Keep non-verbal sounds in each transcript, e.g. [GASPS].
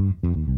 Mm-hmm.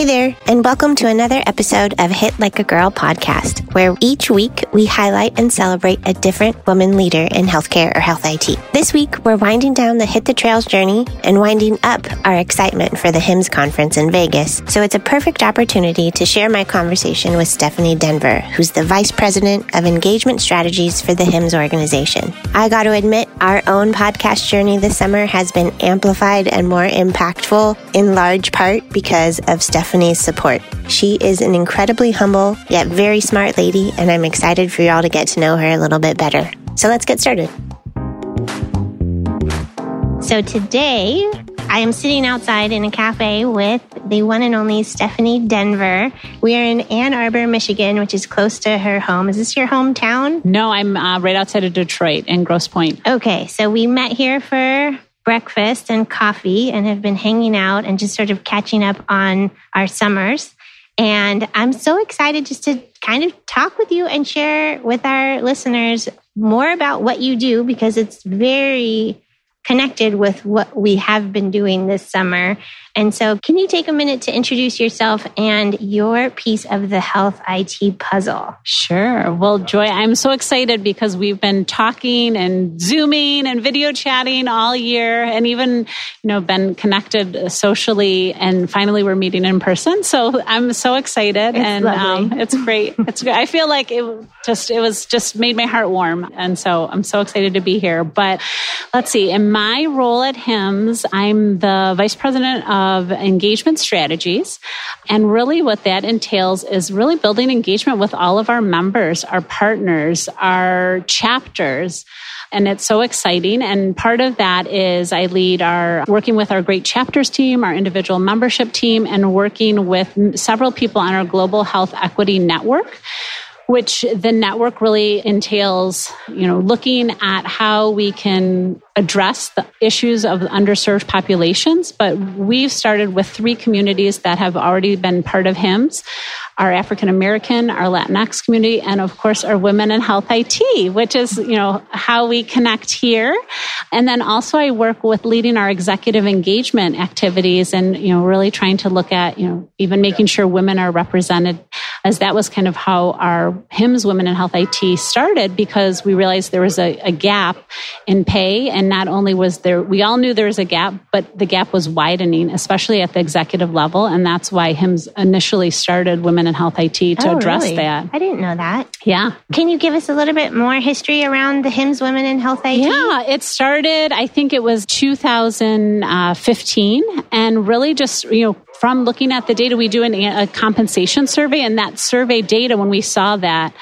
Hey there, and welcome to another episode of Hit Like a Girl podcast, where each week we highlight and celebrate a different woman leader in healthcare or health IT. This week, we're winding down the Hit the Trails journey and winding up our excitement for the HIMSS conference in Vegas. So it's a perfect opportunity to share my conversation with Stephanie Denvir, who's the Vice President of Engagement Strategies for the HIMSS organization. I got to admit, our own podcast journey this summer has been amplified and more impactful in large part because of Stephanie Stephanie's support. She is an incredibly humble yet very smart lady, and I'm excited for y'all to get to know her a little bit better. So let's get started. So today, I am sitting outside in a cafe with the one and only Stephanie Denvir. We are in Ann Arbor, Michigan, which is close to her home. Is this your hometown? No, I'm uh, right outside of Detroit in Grosse Pointe. Okay, so we met here for breakfast and coffee and have been hanging out and just sort of catching up on our summers. And I'm so excited just to kind of talk with you and share with our listeners more about what you do because it's very connected with what we have been doing this summer. And so, can you take a minute to introduce yourself and your piece of the health IT puzzle? Sure. Well, Joy, I'm so excited because we've been talking and zooming and video chatting all year and even, you know, been connected socially and finally we're meeting in person. So, I'm so excited it's and um, it's great. It's great. I feel like it just it was just made my heart warm and so I'm so excited to be here. But let's see, in my role at HIMSS, I'm the vice president of of engagement strategies. And really, what that entails is really building engagement with all of our members, our partners, our chapters. And it's so exciting. And part of that is I lead our working with our great chapters team, our individual membership team, and working with several people on our global health equity network which the network really entails, you know, looking at how we can address the issues of underserved populations. But we've started with three communities that have already been part of HIMSS our African American, our Latinx community, and of course our women in health IT, which is, you know, how we connect here. And then also I work with leading our executive engagement activities and, you know, really trying to look at, you know, even making sure women are represented as that was kind of how our HIMSS Women in Health IT started because we realized there was a, a gap in pay. And not only was there, we all knew there was a gap, but the gap was widening, especially at the executive level. And that's why HIMSS initially started Women in Health IT to oh, address really? that. I didn't know that. Yeah. Can you give us a little bit more history around the HIMSS Women in Health IT? Yeah, it started, I think it was 2015, uh, and really just, you know, from looking at the data, we do an, a compensation survey, and that survey data, when we saw that,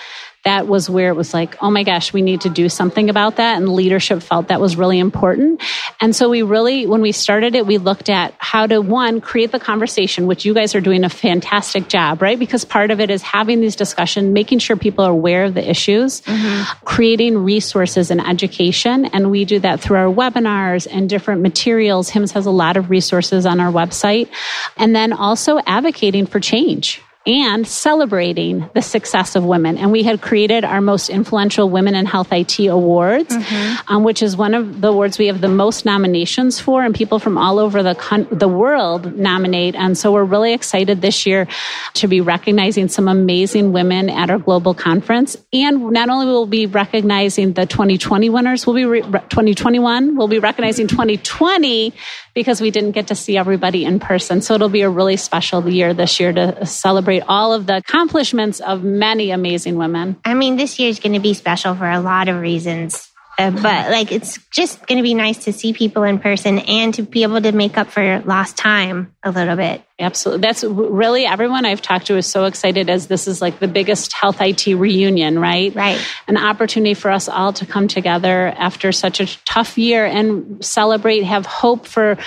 that was where it was like, oh my gosh, we need to do something about that. And leadership felt that was really important. And so we really, when we started it, we looked at how to one, create the conversation, which you guys are doing a fantastic job, right? Because part of it is having these discussions, making sure people are aware of the issues, mm-hmm. creating resources and education. And we do that through our webinars and different materials. HIMSS has a lot of resources on our website. And then also advocating for change and celebrating the success of women. And we had created our most influential Women in Health IT Awards, mm-hmm. um, which is one of the awards we have the most nominations for, and people from all over the con- the world nominate. And so we're really excited this year to be recognizing some amazing women at our global conference. And not only will we be recognizing the 2020 winners, we'll be re- 2021. We'll be recognizing 2020 because we didn't get to see everybody in person. So it'll be a really special year this year to celebrate all of the accomplishments of many amazing women. I mean, this year is going to be special for a lot of reasons. Uh, but like it's just going to be nice to see people in person and to be able to make up for lost time a little bit. Absolutely. That's really everyone I've talked to is so excited as this is like the biggest health IT reunion, right? Right. An opportunity for us all to come together after such a tough year and celebrate, have hope for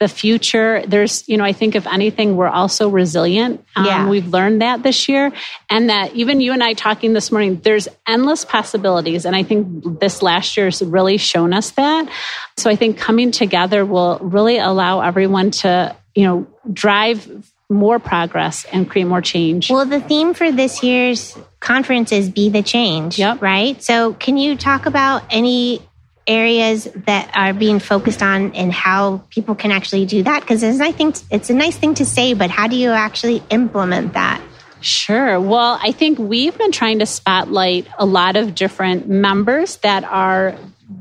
the future. There's, you know, I think if anything, we're also resilient. Um, yeah. We've learned that this year. And that even you and I talking this morning, there's endless possibilities. And I think this last year has really shown us that. So I think coming together will really allow everyone to, you know, drive more progress and create more change. Well, the theme for this year's conference is Be the Change, yep. right? So, can you talk about any areas that are being focused on and how people can actually do that? Because I think it's a nice thing to say, but how do you actually implement that? Sure. Well, I think we've been trying to spotlight a lot of different members that are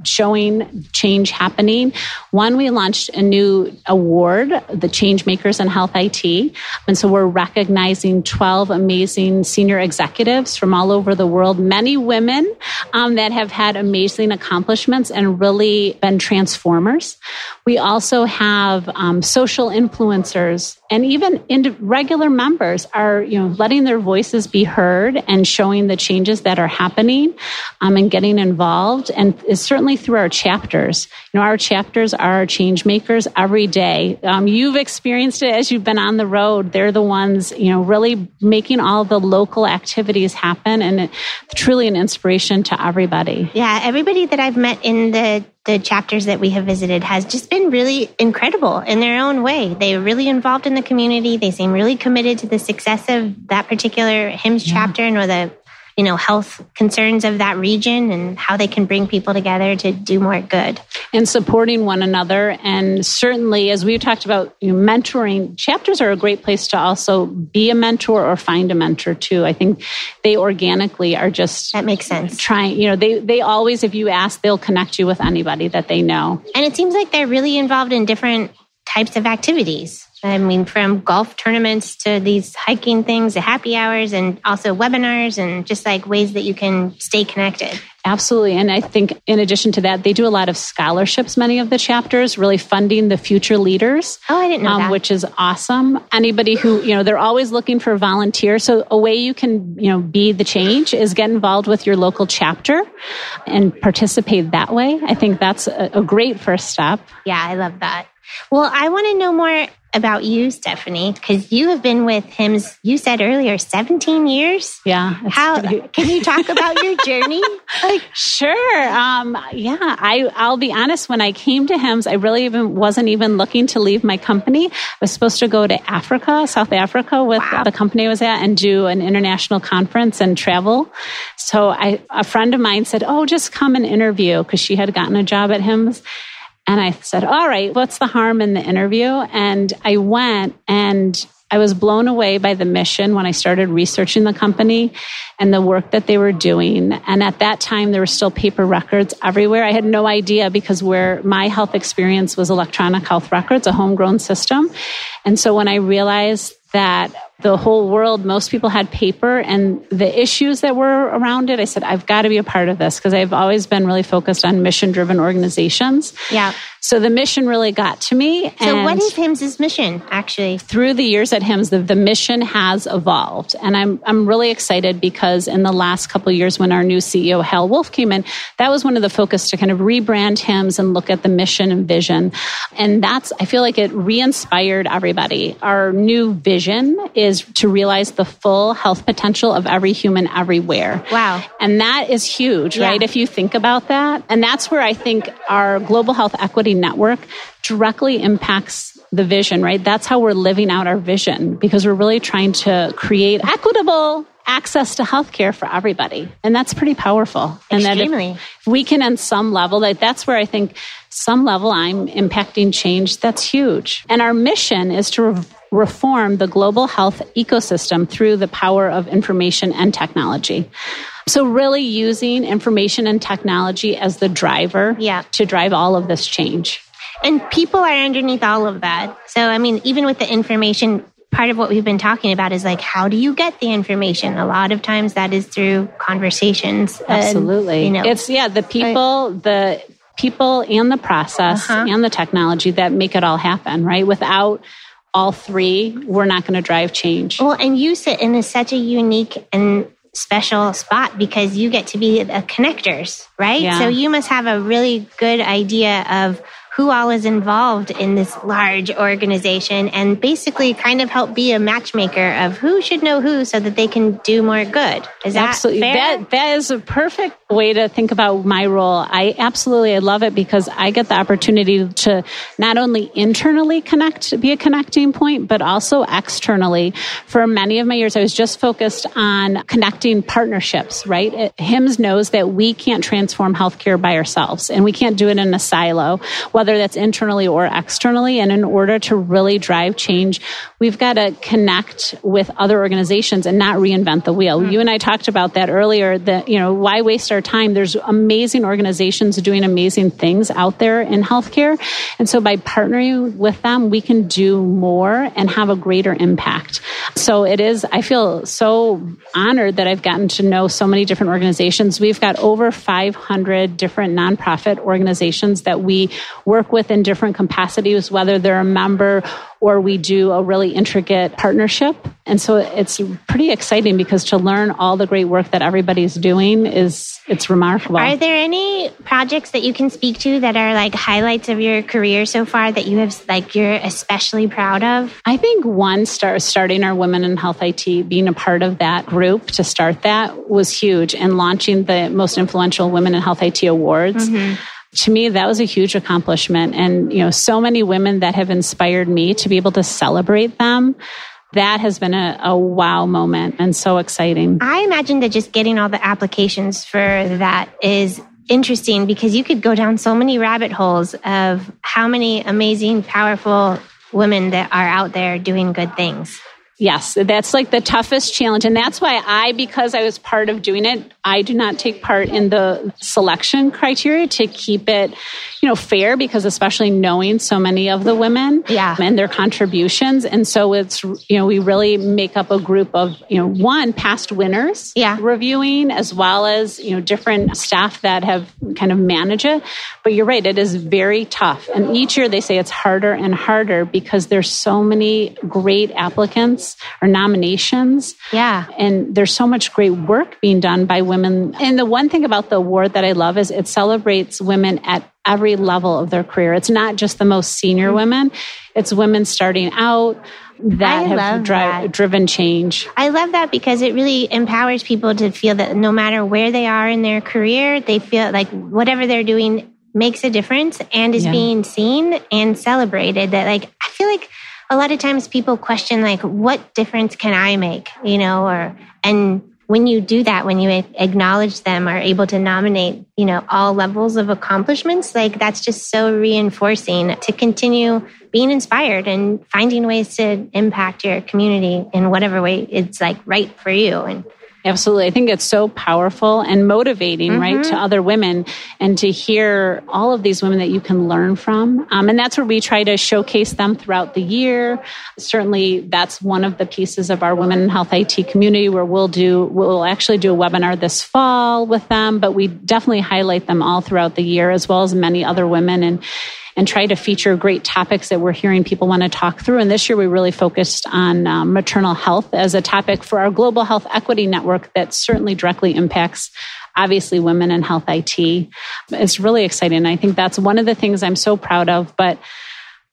showing change happening. One, we launched a new award, the Change Makers in Health IT. And so we're recognizing 12 amazing senior executives from all over the world, many women um, that have had amazing accomplishments and really been transformers. We also have um, social influencers and even regular members are, you know, letting their voices be heard and showing the changes that are happening um, and getting involved. And it's certainly through our chapters. You know, our chapters are our change makers every day. Um, you've experienced it as you've been on the road. They're the ones, you know, really making all the local activities happen and truly an inspiration to everybody. Yeah, everybody that I've met in the the chapters that we have visited has just been really incredible in their own way. They're really involved in the community. They seem really committed to the success of that particular HIMSS yeah. chapter and or the you know health concerns of that region and how they can bring people together to do more good. And supporting one another. And certainly as we talked about you know, mentoring chapters are a great place to also be a mentor or find a mentor too. I think they organically are just that makes sense. trying you know they they always if you ask they'll connect you with anybody that they know. And it seems like they're really involved in different types of activities I mean, from golf tournaments to these hiking things, to happy hours, and also webinars, and just like ways that you can stay connected. Absolutely. And I think in addition to that, they do a lot of scholarships, many of the chapters, really funding the future leaders. Oh, I didn't know um, that. Which is awesome. Anybody who, you know, they're always looking for volunteers. So a way you can, you know, be the change is get involved with your local chapter and participate that way. I think that's a, a great first step. Yeah, I love that. Well, I want to know more about you, Stephanie, because you have been with HIMSS, you said earlier, 17 years. Yeah. How can you talk about your journey? Like, [LAUGHS] sure. Um, yeah, I, I'll be honest. When I came to HIMSS, I really even wasn't even looking to leave my company. I was supposed to go to Africa, South Africa with wow. the company I was at and do an international conference and travel. So I, a friend of mine said, Oh, just come and interview because she had gotten a job at HIMSS. And I said, all right, what's the harm in the interview? And I went and I was blown away by the mission when I started researching the company and the work that they were doing. And at that time, there were still paper records everywhere. I had no idea because where my health experience was electronic health records, a homegrown system. And so when I realized that the whole world, most people had paper and the issues that were around it. I said, I've got to be a part of this because I've always been really focused on mission driven organizations. Yeah. So the mission really got to me. So what is HIMSS mission actually? Through the years at HIMSS, the, the mission has evolved. And I'm, I'm really excited because in the last couple of years when our new CEO, Hal Wolf came in, that was one of the focus to kind of rebrand HIMSS and look at the mission and vision. And that's, I feel like it re-inspired everybody. Our new vision is to realize the full health potential of every human everywhere. Wow. And that is huge, Yeah. right? If you think about that. And that's where I think our global health equity network directly impacts the vision, right? That's how we're living out our vision because we're really trying to create equitable access to healthcare for everybody. And that's pretty powerful. And that we can on some level, like that's where I think some level I'm impacting change. That's huge. And our mission is to reform the global health ecosystem through the power of information and technology. So really using information and technology as the driver Yeah. to drive all of this change. And people are underneath all of that. So, I mean, even with the information, part of what we've been talking about is like, how do you get the information? A lot of times that is through conversations. and, Absolutely. you know, it's yeah, the people, the people and the process Uh-huh. and the technology that make it all happen, right? Without all three, we're not going to drive change. well, and you sit in a, such a unique and special spot because you get to be the connectors, right? Yeah. So you must have a really good idea of who all is involved in this large organization and basically kind of help be a matchmaker of who should know who so that they can do more good. Is that absolutely fair? that that is a perfect way to think about my role. I absolutely i love it because i get the opportunity to not only internally connect be a connecting point but also externally. For many of my years i was just focused on connecting partnerships right? It- HIMSS knows that we can't transform healthcare by ourselves and we can't do it in a silo whether that's internally or externally. And in order to really drive change we've got to connect with other organizations and not reinvent the wheel. Hmm. You and i talked about that earlier that you know why waste our time. There's amazing organizations doing amazing things out there in healthcare. And so by partnering with them we can do more and have a greater impact. So it is i feel so honored that i've gotten to know so many different organizations. We've got over 500 different nonprofit organizations that we work with in different capacities whether they're a member or we do a really intricate partnership. And so it's pretty exciting because to learn all the great work that everybody's doing is it's remarkable. Are there any projects that you can speak to that are like highlights of your career so far that you have like you're especially proud of? I think one start starting our Women in Health IT, being a part of that group to start that was huge and launching the most influential Women in Health IT awards. Mm-hmm. To me, that was a huge accomplishment. And, you know, so many women that have inspired me to be able to celebrate them. That has been a, a wow moment and so exciting. I imagine that just getting all the applications for that is interesting because you could go down so many rabbit holes of how many amazing, powerful women that are out there doing good things. Yes, that's like the toughest challenge. And that's why I, because I was part of doing it, I do not take part in the selection criteria to keep it, you know, fair because especially knowing so many of the women Yeah. and their contributions. And so it's, you know, we really make up a group of, you know, one past winners Yeah. reviewing as well as, you know, different staff that have kind of manage it. But you're right, it is very tough. And each year they say it's harder and harder because there's so many great applicants or nominations. Yeah. And there's so much great work being done by women. And the one thing about the award that I love is it celebrates women at every level of their career. It's not just the most senior mm-hmm. women, it's women starting out that I have dri- that. driven change. I love that because it really empowers people to feel that no matter where they are in their career, they feel like whatever they're doing makes a difference and is Yeah. being seen and celebrated. That, like, I feel like a lot of times people question, like, what difference can I make? You know, or, and when you do that, when you acknowledge them, are able to nominate, you know, all levels of accomplishments, like that's just so reinforcing to continue being inspired and finding ways to impact your community in whatever way it's like right for you. And Absolutely. I think it's so powerful and motivating, mm-hmm. right, to other women and to hear all of these women that you can learn from. Um, and that's where we try to showcase them throughout the year. Certainly, that's one of the pieces of our Women in Health IT community where we'll do, we'll actually do a webinar this fall with them, but we definitely highlight them all throughout the year as well as many other women. And, and try to feature great topics that we're hearing people want to talk through. And this year we really focused on um, maternal health as a topic for our Global Health Equity Network that certainly directly impacts obviously women in health IT. It's really exciting. I think that's one of the things I'm so proud of. But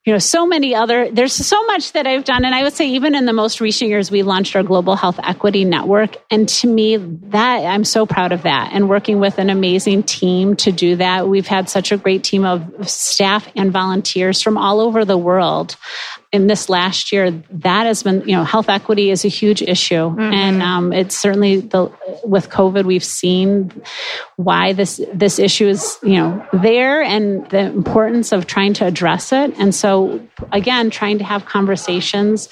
you know, so many other, there's so much that I've done. And I would say even in the most recent years, we launched our Global Health Equity Network. And to me, that I'm so proud of that and working with an amazing team to do that. We've had such a great team of staff and volunteers from all over the world in this last year, that has been, you know, health equity is a huge issue. Mm-hmm. And um, it's certainly the, with COVID, we've seen why this, this issue is, you know, there and the importance of trying to address it. And so again, trying to have conversations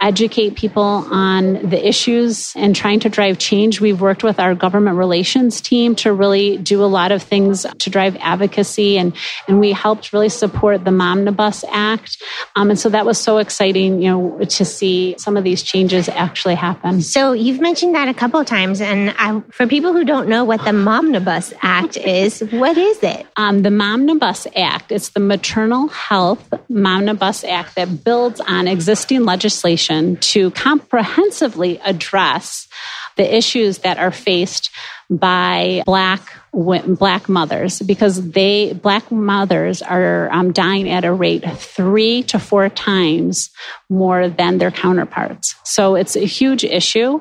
educate people on the issues and trying to drive change. We've worked with our government relations team to really do a lot of things to drive advocacy and, and we helped really support the Momnibus Act. Um, and so that was so exciting, you know, to see some of these changes actually happen. So you've mentioned that a couple of times. And I, for people who don't know what the Momnibus Act is, what is it? Um, the Momnibus Act, it's the Maternal Health Momnibus Act that builds on existing legislation to comprehensively address the issues that are faced by black black mothers because they black mothers are um, dying at a rate three to four times more than their counterparts. So it's a huge issue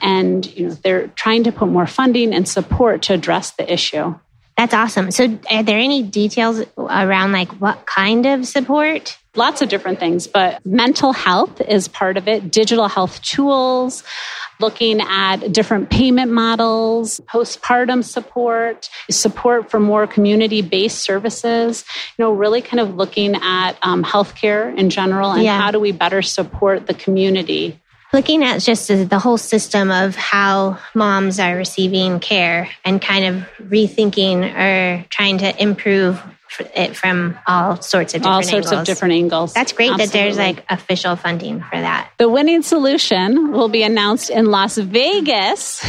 and you know they're trying to put more funding and support to address the issue. That's awesome. So are there any details around like what kind of support lots of different things, but mental health is part of it, digital health tools, looking at different payment models, postpartum support, support for more community based services, you know, really kind of looking at um, healthcare in general and yeah. how do we better support the community. Looking at just the whole system of how moms are receiving care and kind of rethinking or trying to improve it from all sorts of different all sorts angles. of different angles. That's great Absolutely. that there's like official funding for that. The winning solution will be announced in Las Vegas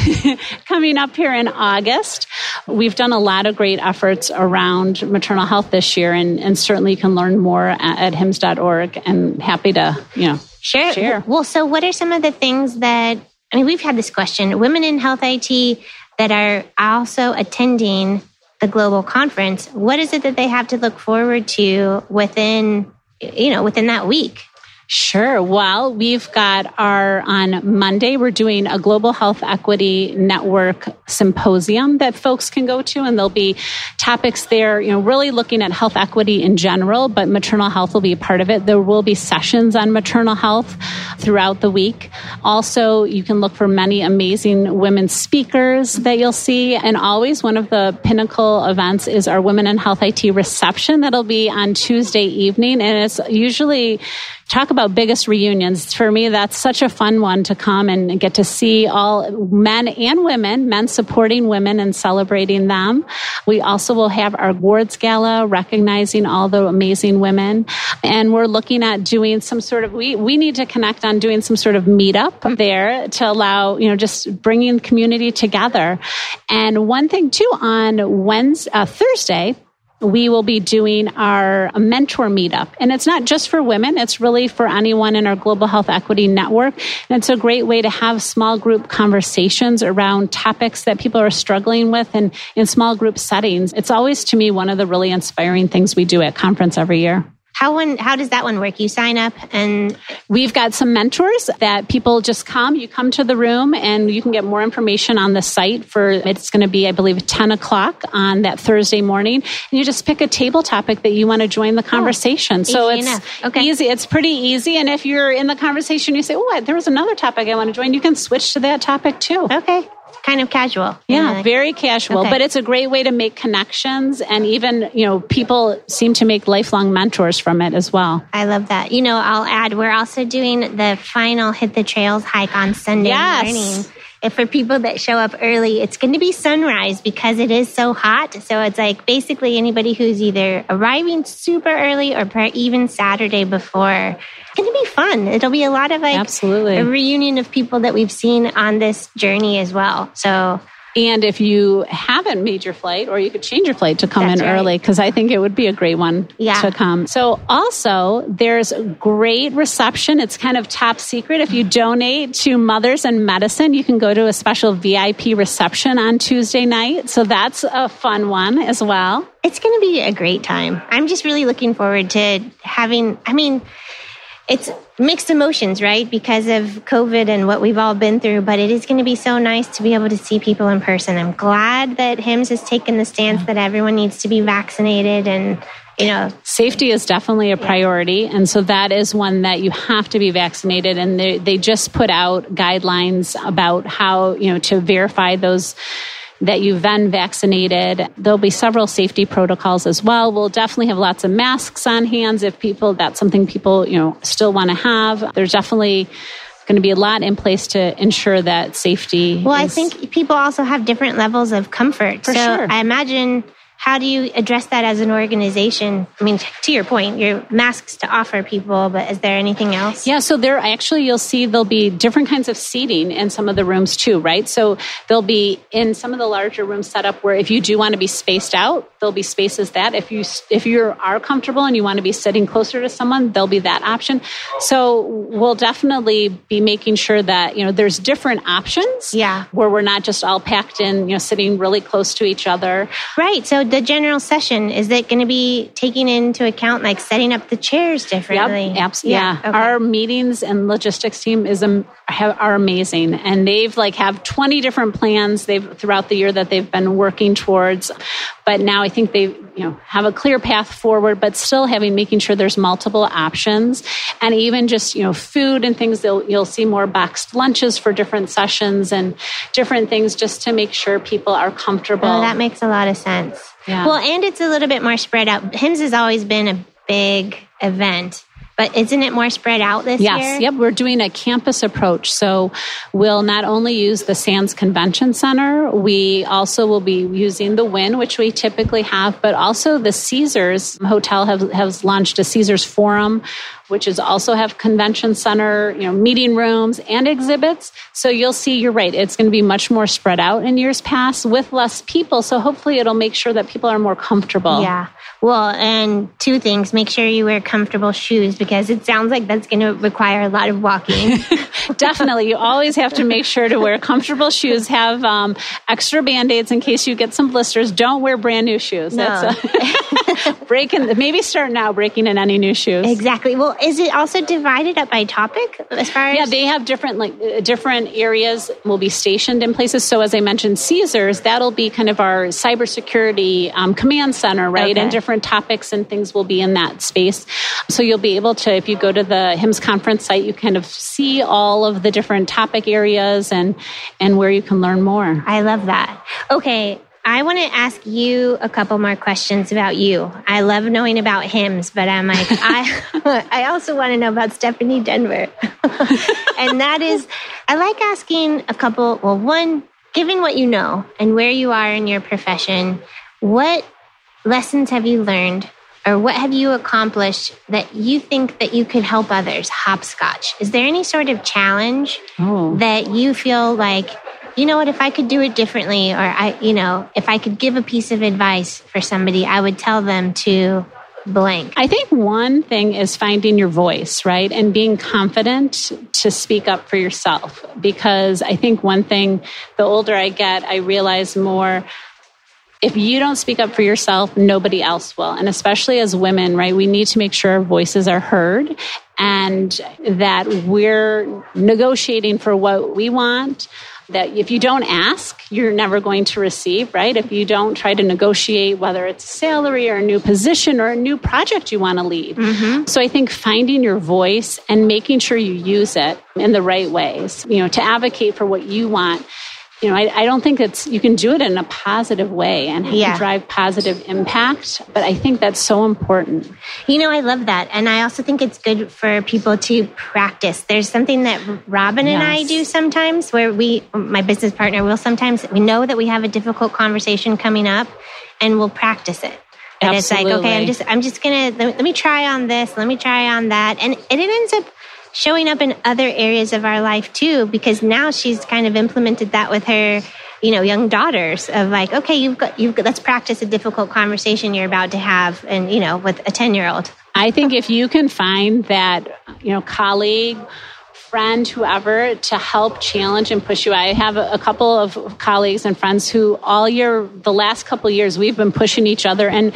[LAUGHS] coming up here in August. We've done a lot of great efforts around maternal health this year, and, and certainly you can learn more at, at HIMSS.org. And happy to you know share. share. Well, so what are some of the things that I mean? We've had this question: women in health IT that are also attending the global conference, what is it that they have to look forward to within, you know, within that week? Sure. Well, we've got our on Monday, we're doing a Global Health Equity Network symposium that folks can go to, and there'll be topics there, you know, really looking at health equity in general, but maternal health will be part of it. There will be sessions on maternal health throughout the week. Also, you can look for many amazing women speakers that you'll see. And always one of the pinnacle events is our Women in Health IT reception that'll be on Tuesday evening. And it's usually talk about biggest reunions. For me, that's such a fun one to come and get to see all men and women, men supporting women and celebrating them. We also will have our awards gala recognizing all the amazing women. And we're looking at doing some sort of, we, we need to connect on doing some sort of meetup there to allow, you know, just bringing community together. And one thing too on Wednesday, uh, Thursday, we will be doing our mentor meetup. And it's not just for women, it's really for anyone in our Global Health Equity Network. And it's a great way to have small group conversations around topics that people are struggling with and in small group settings. It's always, to me, one of the really inspiring things we do at conference every year. How one how does that one work? You sign up and we've got some mentors that people just come. You come to the room and you can get more information on the site for it's going to be, I believe, 10 o'clock on that Thursday morning. And you just pick a table topic that you want to join the oh, conversation. Oh, so it's okay. easy. It's pretty easy. And if you're in the conversation, you say, Oh, there was another topic I want to join, you can switch to that topic too. Okay kind of casual. Yeah, very casual, okay. but it's a great way to make connections and even, you know, people seem to make lifelong mentors from it as well. I love that. You know, I'll add we're also doing the final hit the trails hike on Sunday yes. morning. If for people that show up early, it's going to be sunrise because it is so hot. So it's like basically anybody who's either arriving super early or even Saturday before It's going to be fun. It'll be a lot of like absolutely a reunion of people that we've seen on this journey as well. So and if you haven't made your flight, or you could change your flight to come That's in right. early, because I think it would be a great one yeah. to come. So, also, there's great reception. It's kind of top secret. If you donate to Mothers and Medicine, you can go to a special VIP reception on Tuesday night. So, that's a fun one as well. It's going to be a great time. I'm just really looking forward to having, I mean, it's mixed emotions, right? Because of COVID and what we've all been through, but it is going to be so nice to be able to see people in person. I'm glad that HIMSS has taken the stance that everyone needs to be vaccinated and you know safety is definitely a priority yeah. and so that is one that you have to be vaccinated and they, they just put out guidelines about how you know to verify those that you've been vaccinated. There'll be several safety protocols as well. We'll definitely have lots of masks on hands if people, that's something people, you know, still want to have. There's definitely going to be a lot in place to ensure that safety. Well, is... I think people also have different levels of comfort. For so sure. I imagine how do you address that as an organization? I mean, to your point, your masks to offer people, but is there anything else? Yeah, so there actually you'll see there'll be different kinds of seating in some of the rooms too, right? So there'll be in some of the larger rooms set up where if you do want to be spaced out, there'll be spaces that if you if you are comfortable and you want to be sitting closer to someone, there'll be that option. So we'll definitely be making sure that you know there's different options. Yeah, where we're not just all packed in, you know, sitting really close to each other. Right. So the general session is that going to be taking into account like setting up the chairs differently? Yep, absolutely. Yeah. yeah. Okay. Our meetings and logistics team is um, are amazing, and they've like have twenty different plans they've throughout the year that they've been working towards. But now I think they you know have a clear path forward, but still having making sure there's multiple options, and even just you know food and things. You'll see more boxed lunches for different sessions and different things just to make sure people are comfortable. Oh, that makes a lot of sense. Yeah. Well, and it's a little bit more spread out. HIMSS has always been a big event. But isn't it more spread out this yes, year? Yes, yep. We're doing a campus approach. So we'll not only use the Sands Convention Center, we also will be using the Wynn, which we typically have, but also the Caesars Hotel have, has launched a Caesars Forum which is also have convention center, you know, meeting rooms and exhibits. So you'll see, you're right, it's going to be much more spread out in years past with less people. So hopefully it'll make sure that people are more comfortable. Yeah. Well, and two things make sure you wear comfortable shoes because it sounds like that's going to require a lot of walking. [LAUGHS] Definitely. You always have to make sure to wear comfortable shoes, have um, extra band aids in case you get some blisters. Don't wear brand new shoes. No. That's a [LAUGHS] breaking, maybe start now breaking in any new shoes. Exactly. Well, is it also divided up by topic as far as? Yeah, they have different, like, uh, different areas will be stationed in places. So, as I mentioned, Caesars, that'll be kind of our cybersecurity um, command center, right? Okay. And different different topics and things will be in that space. So you'll be able to, if you go to the HIMSS conference site, you kind of see all of the different topic areas and, and where you can learn more. I love that. Okay. I want to ask you a couple more questions about you. I love knowing about HIMSS, but I'm like, [LAUGHS] I, I also want to know about Stephanie Denvir. [LAUGHS] and that is, I like asking a couple, well, one, given what you know and where you are in your profession, what lessons have you learned or what have you accomplished that you think that you could help others hopscotch? Is there any sort of challenge oh. that you feel like you know what if i could do it differently or i you know if i could give a piece of advice for somebody i would tell them to blank? I think one thing is finding your voice right? And being confident to speak up for yourself. Because i think one thing the older i get i realize more if you don't speak up for yourself, nobody else will. And especially as women, right, we need to make sure our voices are heard and that we're negotiating for what we want. That if you don't ask, you're never going to receive, right? If you don't try to negotiate whether it's a salary or a new position or a new project you want to lead. Mm-hmm. So I think finding your voice and making sure you use it in the right ways, you know, to advocate for what you want you know, I, I, don't think it's, you can do it in a positive way and yeah. drive positive impact, but I think that's so important. You know, I love that. And I also think it's good for people to practice. There's something that Robin and yes. I do sometimes where we, my business partner will sometimes, we know that we have a difficult conversation coming up and we'll practice it. And Absolutely. it's like, okay, I'm just, I'm just gonna, let me, let me try on this, let me try on that. And, and it ends up showing up in other areas of our life too, because now she's kind of implemented that with her, you know, young daughters of like, okay, you've got, you've got, let's practice a difficult conversation you're about to have, and you know, with a ten year old. I think if you can find that, you know, colleague friend, whoever, to help challenge and push you. I have a, a, couple of colleagues and friends who all year, the last couple years, we've been pushing each other and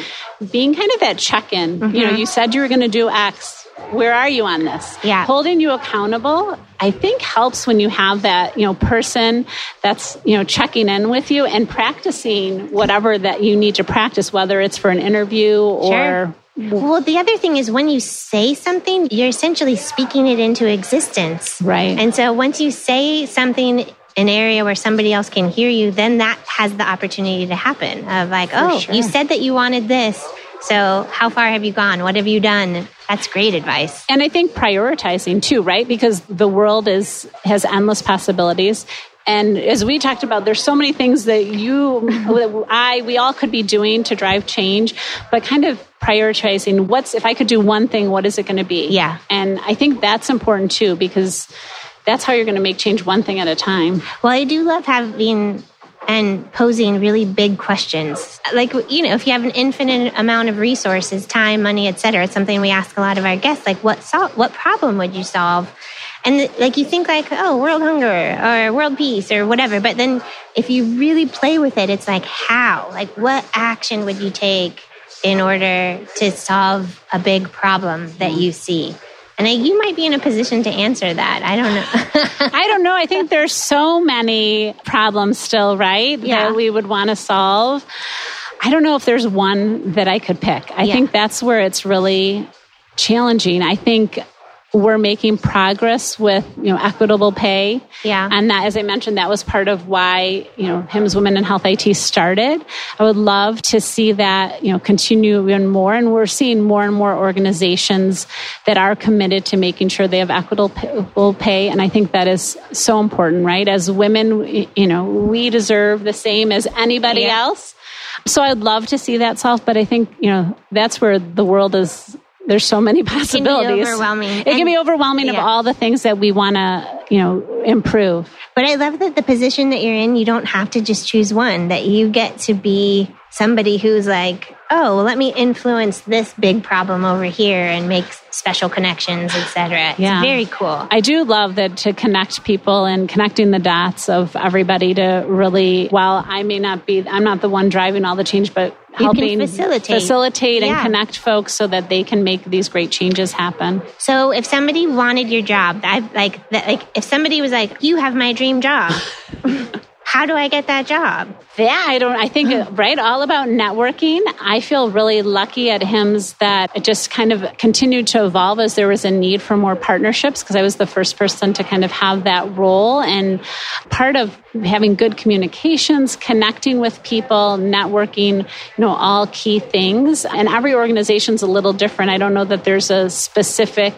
being kind of that check in. Mm-hmm. You know, you said you were going to do X where are you on this? Yeah. Holding you accountable, I think helps when you have that, you know, person that's, you know, checking in with you and practicing whatever that you need to practice, whether it's for an interview or sure. Well, the other thing is when you say something, you're essentially speaking it into existence. Right. And so once you say something an area where somebody else can hear you, then that has the opportunity to happen of like, oh, sure. you said that you wanted this. So, how far have you gone? What have you done? That's great advice. And I think prioritizing too, right? Because the world is has endless possibilities. And as we talked about, there's so many things that you, [LAUGHS] I, we all could be doing to drive change, but kind of prioritizing what's, if I could do one thing, what is it going to be? Yeah. And I think that's important too, because that's how you're going to make change one thing at a time. Well, I do love having and posing really big questions. Like, you know, if you have an infinite amount of resources, time, money, etc., it's something we ask a lot of our guests, like, what, sol- what problem would you solve? And like, you think like, oh, world hunger or world peace or whatever. But then if you really play with it, it's like, how? Like, what action would you take in order to solve a big problem that you see? And you might be in a position to answer that. I don't know. [LAUGHS] I don't know. I think there's so many problems still, right? Yeah. That we would want to solve. I don't know if there's one that I could pick. I yeah. think that's where it's really challenging. I think we're making progress with you know equitable pay. Yeah. And that as i mentioned that was part of why you know HIMSS women in health it started. I would love to see that you know continue even more. And we're seeing more and more organizations that are committed to making sure they have equitable pay. And i think that is so important right? As women you know we deserve the same as anybody yeah. else. So I'd love to see that solved, but I think, you know, that's where the world is there's so many possibilities. [LAUGHS] It can be overwhelming. It and, can be overwhelming yeah. of all the things that we want to, you know, improve. But I love that the position that you're in, you don't have to just choose one, that you get to be somebody who's like, oh, well, let me influence this big problem over here and make special connections, etc. Yeah. very cool. I do love that to connect people and connecting the dots of everybody to really, while I may not be, I'm not the one driving all the change, but helping facilitate, facilitate yeah. and connect folks so that they can make these great changes happen. So if somebody wanted your job, I like that, like if somebody was like, you have my dream job. [LAUGHS] how do I get that job? Yeah, I don't, I think, [GASPS] right, all about networking. I feel really lucky at HIMSS that it just kind of continued to evolve as there was a need for more partnerships because I was the first person to kind of have that role. And part of having good communications, connecting with people, networking, you know, all key things. And every organization's a little different. I don't know that there's a specific,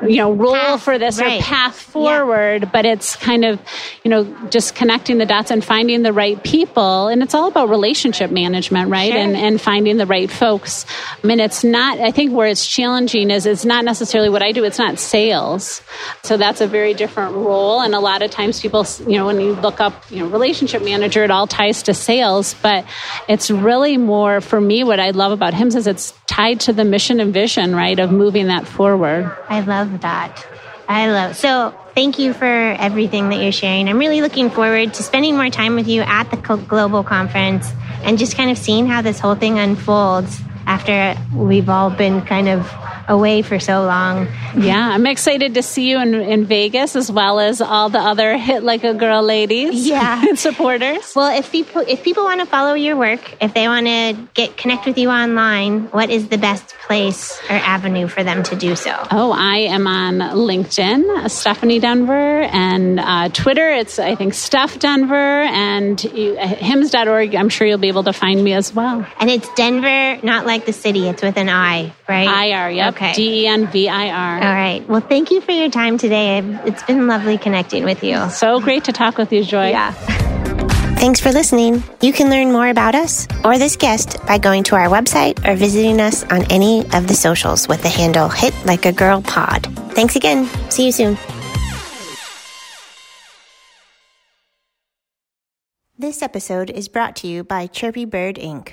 you know, rule path, for this right. or path forward, yeah. but it's kind of, you know, just connecting the dots and finding the right people. And it's all about relationship management, right? Sure. And, and finding the right folks. I mean, it's not, I think where it's challenging is it's not necessarily what I do. It's not sales. So that's a very different role. And a lot of times people, you know, when you look up, you know, relationship manager, it all ties to sales, but it's really more for me, what I love about HIMSS is it's tied to the mission and vision, right, of moving that forward. I love that. I love so. Thank you for everything that you're sharing. I'm really looking forward to spending more time with you at the global conference and just kind of seeing how this whole thing unfolds after we've all been kind of away for so long. Yeah, I'm excited to see you in, in Vegas as well as all the other Hit Like a Girl ladies. Yeah, [LAUGHS] and supporters. Well, if people if people want to follow your work, if they want to get connect with you online, what is the best place or avenue for them to do so? Oh, I am on LinkedIn, Stephanie Denvir, and uh, Twitter. It's I think Steph Denvir and uh, HIMSS.org. I'm sure you'll be able to find me as well. And it's Denvir, not like the city. It's with an I, right? I R. Yep. Okay. D E N V I R. All right. Well, thank you for your time today. It's been lovely connecting with you. So great to talk with you, Joy. Yeah. Thanks for listening. You can learn more about us or this guest by going to our website or visiting us on any of the socials with the handle Hit Like a Girl Pod. Thanks again. See you soon. This episode is brought to you by Chirpy Bird Inc.